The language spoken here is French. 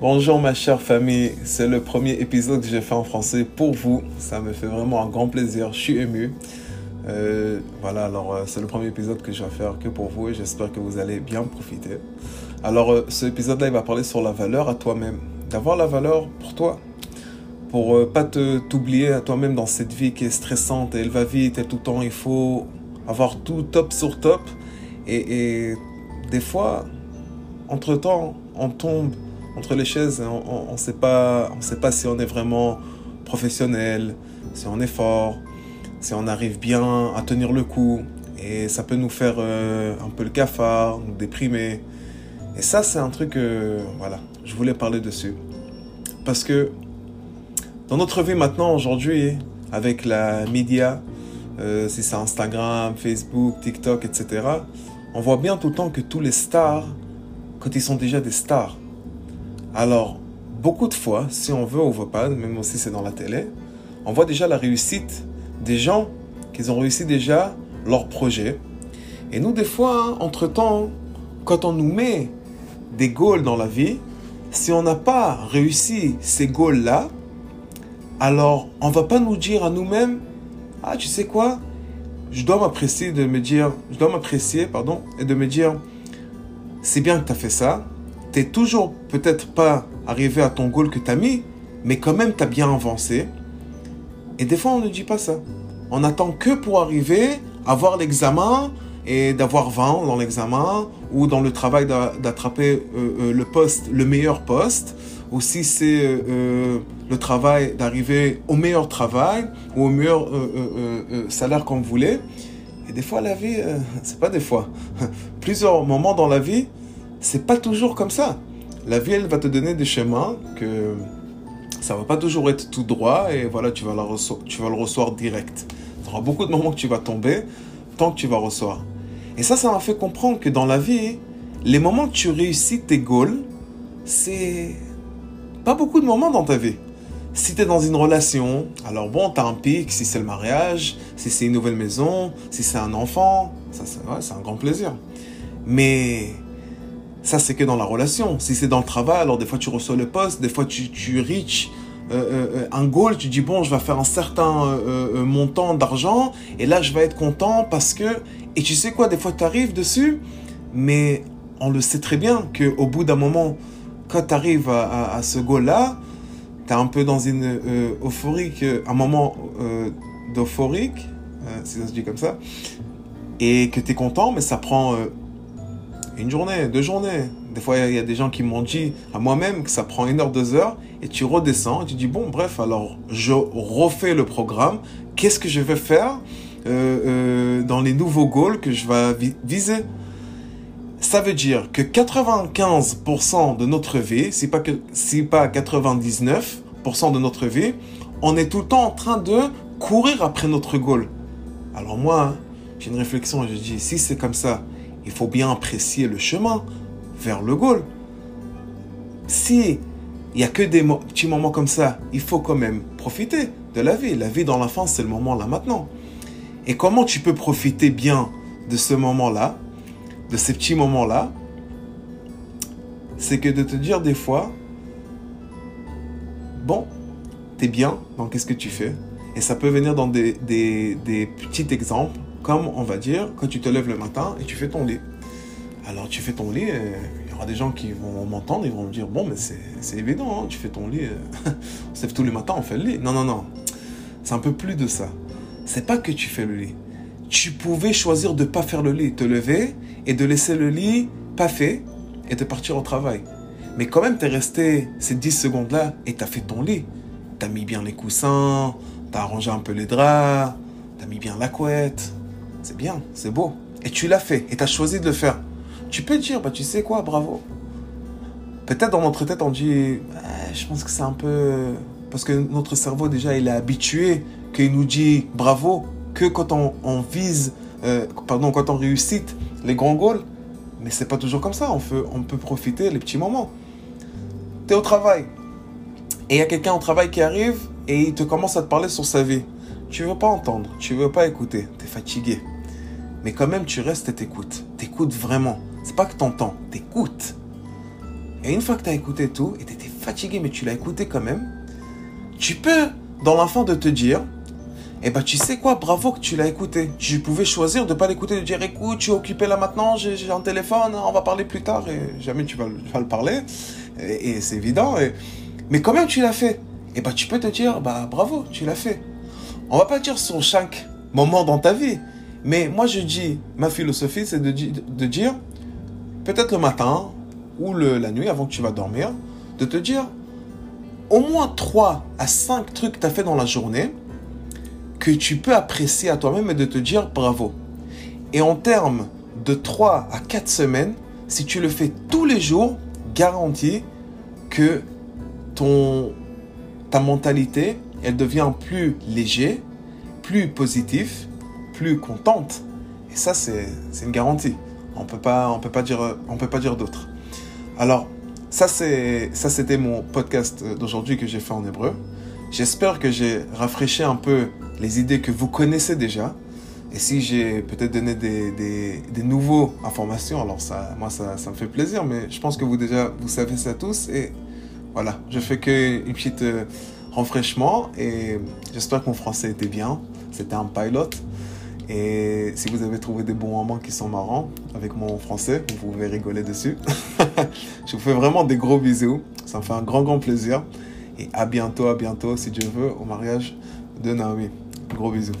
Bonjour ma chère famille, c'est le premier épisode que j'ai fait en français pour vous. Ça me fait vraiment un grand plaisir, je suis ému. Euh, voilà, alors euh, c'est le premier épisode que je vais faire que pour vous et j'espère que vous allez bien profiter. Alors euh, ce épisode-là, il va parler sur la valeur à toi-même. D'avoir la valeur pour toi. Pour pas te t'oublier à toi-même dans cette vie qui est stressante et elle va vite et tout le temps il faut avoir tout top sur top. Et, et des fois, entre-temps, on tombe entre les chaises. On ne sait, pas, si on est vraiment professionnel, si on est fort, si on arrive bien à tenir le coup. Et ça peut nous faire euh, un peu le cafard, nous déprimer. Et ça, c'est un truc, que voilà, je voulais parler dessus. Parce que dans notre vie maintenant, aujourd'hui, avec la média, euh, si c'est Instagram, Facebook, TikTok, etc., on voit bien tout le temps que tous les stars, quand ils sont déjà des stars, alors, beaucoup de fois, si on veut ou veut pas, même si c'est dans la télé, on voit déjà la réussite des gens qui ont réussi déjà leur projet. Et nous, des fois, entre-temps, quand on nous met des goals dans la vie, si on n'a pas réussi ces goals-là, alors on va pas nous dire à nous-mêmes, ah, tu sais quoi, je dois m'apprécier de me dire, je dois m'apprécier, pardon, et de me dire, c'est bien que tu as fait ça, t'es toujours peut-être pas arrivé à ton goal que tu as mis, mais quand même tu as bien avancé. Et des fois, on ne dit pas ça. On attend que pour arriver, avoir l'examen et d'avoir 20 dans l'examen ou dans le travail d'attraper euh, euh, le poste, le meilleur poste, ou si c'est euh, le travail d'arriver au meilleur travail ou au meilleur salaire qu'on voulait. Et des fois, la vie, c'est pas des fois, plusieurs moments dans la vie, c'est pas toujours comme ça. La vie, elle va te donner des chemins que ça va pas toujours être tout droit et voilà, tu vas, la tu vas le recevoir direct. Il y aura beaucoup de moments que tu vas tomber tant que tu vas recevoir. Et ça, ça m'a fait comprendre que dans la vie, les moments que tu réussis tes goals, c'est pas beaucoup de moments dans ta vie. Si tu es dans une relation, alors bon, tu as un pic, si c'est le mariage, si c'est une nouvelle maison, si c'est un enfant, ça c'est un grand plaisir. Mais ça, c'est que dans la relation. Si c'est dans le travail, alors des fois tu reçois le poste, des fois tu, tu reach euh, euh, un goal, tu dis bon, je vais faire un certain euh, montant d'argent et là je vais être content parce que. Et tu sais quoi, des fois tu arrives dessus, mais on le sait très bien qu'au bout d'un moment, quand tu arrives à, ce goal-là, tu es un peu dans une euphorique, un moment d'euphorique, si ça se dit comme ça, et que tu es content, mais ça prend une journée, deux journées. Des fois, il y a des gens qui m'ont dit à moi-même que ça prend une heure, deux heures, et tu redescends, et tu dis, bon, bref, alors je refais le programme, qu'est-ce que je vais faire euh, euh, dans les nouveaux goals que je vais viser? Ça veut dire que 95% de notre vie, si pas, que, si pas 99% de notre vie, on est tout le temps en train de courir après notre goal. Alors moi, j'ai une réflexion je dis, si c'est comme ça, il faut bien apprécier le chemin vers le goal. Si il n'y a que des petits moments comme ça, il faut quand même profiter de la vie. La vie dans l'enfance, c'est le moment là maintenant. Et comment tu peux profiter bien de ce moment-là, de ces petits moments-là? C'est que de te dire des fois, bon, t'es bien dans qu'est-ce que tu fais. Et ça peut venir dans des petits exemples comme on va dire, quand tu te lèves le matin et tu fais ton lit. Alors tu fais ton lit, il y aura des gens qui vont m'entendre, ils vont me dire, bon, mais c'est évident, hein, tu fais ton lit, euh, on se lève tous les matins, on fait le lit. Non, non, non, c'est un peu plus de ça. C'est pas que tu fais le lit. Tu pouvais choisir de ne pas faire le lit, te lever et de laisser le lit pas fait et de partir au travail. Mais quand même, tu es resté ces 10 secondes-là et tu as fait ton lit. Tu as mis bien les coussins, tu as arrangé un peu les draps, tu as mis bien la couette, c'est bien, c'est beau. Et tu l'as fait, et tu as choisi de le faire. Tu peux dire, bah tu sais quoi, bravo. Peut-être dans notre tête, on dit, je pense que c'est un peu... Parce que notre cerveau, déjà, il est habitué qu'il nous dit bravo que quand on, vise, euh, pardon, quand on réussit les grands goals. Mais c'est pas toujours comme ça. On peut, on peut profiter les petits moments. Tu es au travail. Et il y a quelqu'un au travail qui arrive et il te commence à te parler sur sa vie. Tu veux pas entendre, tu veux pas écouter, tu es fatigué. Mais quand même, tu restes et t'écoutes. T'écoutes vraiment. C'est pas que t'entends, t'écoutes. Et une fois que tu as écouté tout, et tu étais fatigué, mais tu l'as écouté quand même, tu peux, dans l'enfant, de te dire, eh ben tu sais quoi, bravo que tu l'as écouté. Tu pouvais choisir de pas l'écouter, de dire écoute, tu es occupé là maintenant, j'ai un téléphone, on va parler plus tard, et jamais tu vas, le parler, et, c'est évident. mais quand même tu l'as fait. Eh ben tu peux te dire, bah bravo, tu l'as fait. On va pas dire sur chaque moment dans ta vie, mais moi je dis, ma philosophie c'est de, dire, peut-être le matin ou la nuit avant que tu vas dormir, de te dire au moins 3 à 5 trucs que tu as fait dans la journée que tu peux apprécier à toi-même et de te dire bravo. Et en termes de 3 à 4 semaines, si tu le fais tous les jours, garantis que ton, ta mentalité, elle devient plus léger, plus positive, plus contente. Et ça, c'est une garantie. On peut pas, on peut pas dire, on peut pas dire d'autre. Alors, ça, c'est, ça, c'était mon podcast d'aujourd'hui que j'ai fait en hébreu. J'espère que j'ai rafraîchi un peu les idées que vous connaissez déjà. Et si j'ai peut-être donné des, des, des nouveaux informations, alors ça, moi, ça, ça, me fait plaisir. Mais je pense que vous déjà, vous savez ça tous. Et voilà, je fais que une petite euh, rafraîchissement. Et j'espère que mon français était bien. C'était un pilot. Et si vous avez trouvé des bons moments qui sont marrants avec mon français, vous pouvez rigoler dessus. je vous fais vraiment des gros bisous. Ça me fait un grand, grand plaisir. Et à bientôt, à bientôt, si Dieu veut, au mariage de Naomi. Gros bisous.